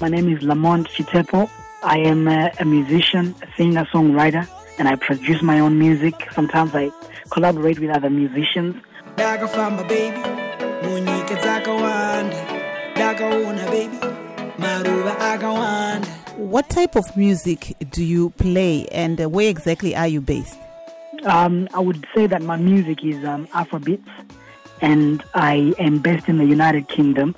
My name is Lamont Chitepo. I am a, a musician, a singer, songwriter, and I produce my own music. Sometimes I collaborate with other musicians. Dakafamba baby, munyika dzakawanda. Dakaona baby, maruva akawanda. What type of music do you play and uh, where exactly are you based? Um, I would say that my music is um, Afrobeats, and I am based in the United Kingdom.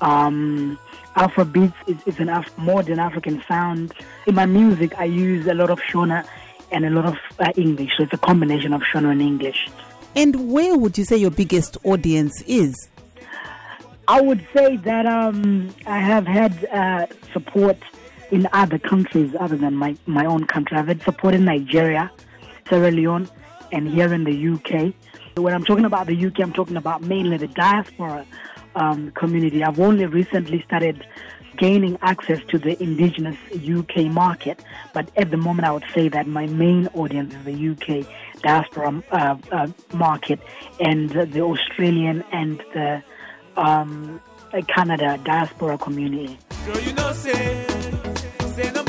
Um, is, is an Af- modern African sound. In my music, I use a lot of Shona and a lot of uh, English, so it's a combination of Shona and English. And where would you say your biggest audience is? I would say that um, I have had uh, support in other countries other than my, my own country. I've had support in Nigeria, Sierra Leone, and here in the UK. When I'm talking about the UK, I'm talking about mainly the diaspora um, community. I've only recently started gaining access to the indigenous UK market, but at the moment, I would say that my main audience is the UK diaspora uh, uh, market and the Australian and the um, Canada diaspora community. Girl, you know, say, say no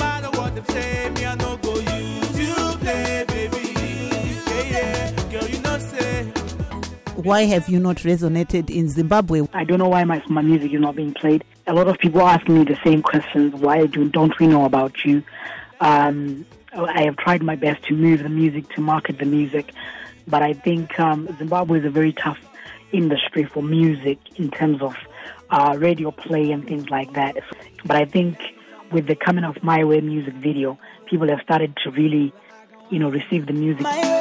Why have you not resonated in Zimbabwe? I don't know why my, my music is not being played. A lot of people ask me the same questions. Why do, don't we know about you? Um, I have tried my best to move the music, to market the music, but I think um, Zimbabwe is a very tough industry for music in terms of uh, radio play and things like that. But I think with the coming of Maihwe music video, people have started to really, you know, receive the music. My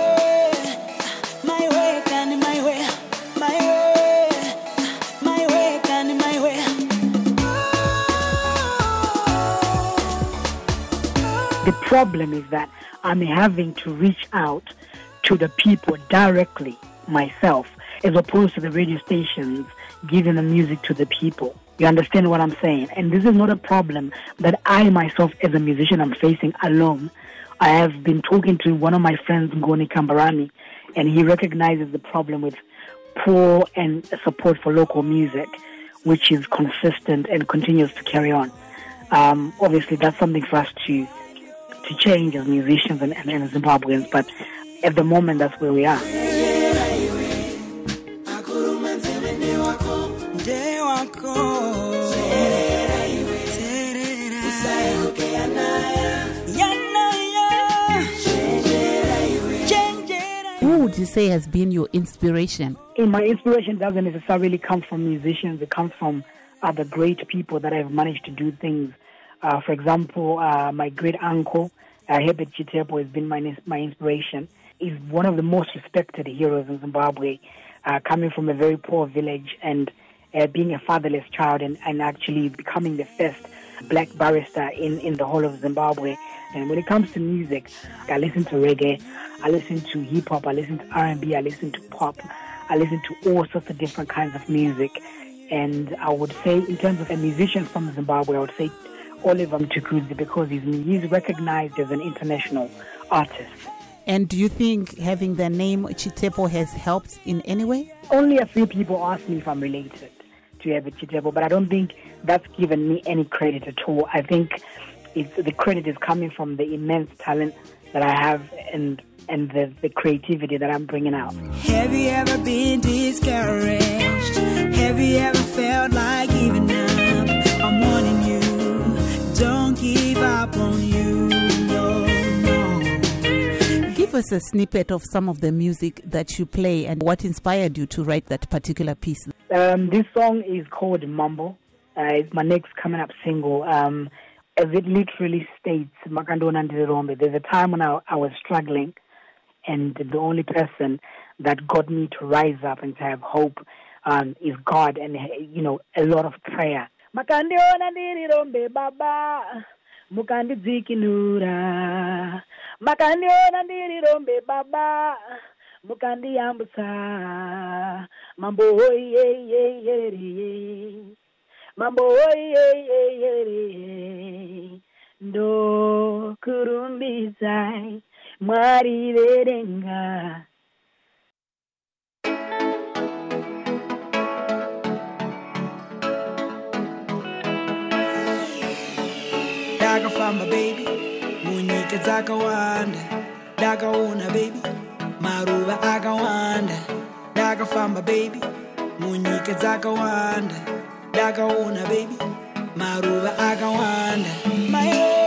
The problem is that I'm having to reach out to the people directly myself, as opposed to the radio stations giving the music to the people. You understand what I'm saying? And this is not a problem that I myself, as a musician, am facing alone. I have been talking to one of my friends, Ngoni Kambarani, and he recognizes the problem with poor and support for local music, which is consistent and continues to carry on. Um, obviously, that's something for us to to change as musicians and, and, and Zimbabweans, but at the moment, that's where we are. Nde wako. Terera. Yanaya. Chenjera. Who would you say has been your inspiration? And my inspiration doesn't necessarily come from musicians. It comes from other great people that have managed to do things. Uh, for example, uh, my great uncle, uh, Herbert Chitepo, has been my, my inspiration. He's one of the most respected heroes in Zimbabwe, uh, coming from a very poor village and uh, being a fatherless child and, and actually becoming the first black barrister in, in the whole of Zimbabwe. And when it comes to music, I listen to reggae, I listen to hip hop, I listen to R&B, I listen to pop, I listen to all sorts of different kinds of music. And I would say, in terms of a musician from Zimbabwe, I would say Oliver Mtukudzi because he's, he's recognized as an international artist. And do you think having the name Chitepo has helped in any way? Only a few people ask me if I'm related to Herbert Chitepo, but I don't think that's given me any credit at all. I think it's, the credit is coming from the immense talent that I have and and the, the creativity that I'm bringing out. Have you ever been discouraged? Us a snippet of some of the music that you play and what inspired you to write that particular piece. Um, this song is called Mumble. Uh, it's my next coming up single. Um, as it literally states, there's a time when I, I was struggling, and the only person that got me to rise up and to have hope um, is God, and you know, a lot of prayer. Makandiona ndirirombe baba mukandidzikinura makandiona ndiri rombe baba. Mukandiyambutsa mambo hoiyeyeyeriye mambo hoiyeyeyeriye ndokurumbidzai mwari verenga. Dagger from my baby unyite dzakawanda ndakaona bebi maruva akawanda. Ndakafamba bebi munyika dzakawanda ndakaona bebi maruva akawanda. Mayo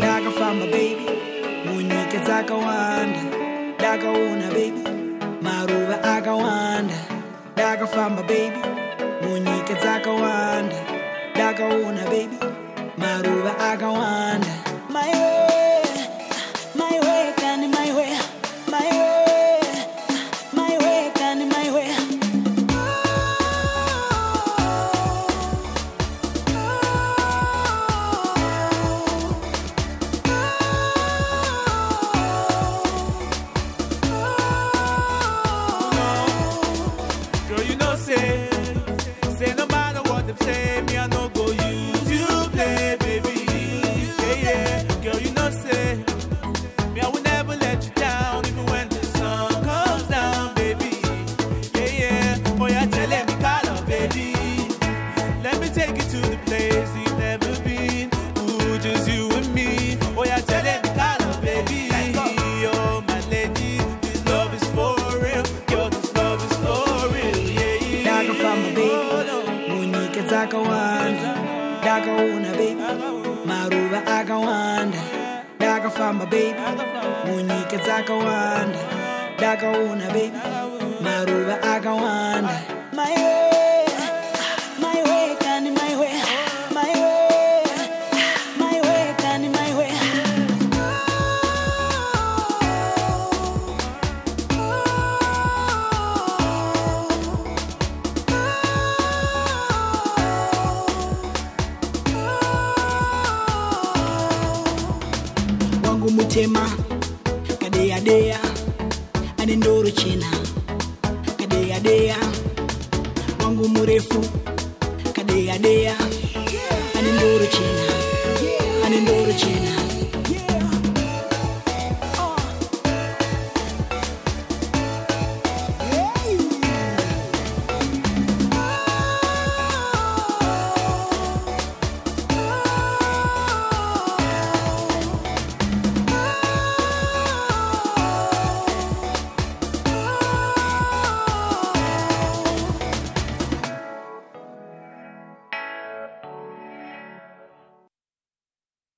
Daga fama, baby. Munike zaka wanda. Daga una, ndakafamba bebi munyika dzakawanda ndakaona bebi baby. akawanda zaka wanda. Daga una, baby. Maruba aga wanda. akawanda ndakaona bebi maruva akawanda dakafamba, bebi munyika dzakawanda ndakaona bebi maruva akawanda tema kadeya deya ane ndoro chena kadeya deya mangu murefu. kadeya deya ane indoro chena ane indoro chena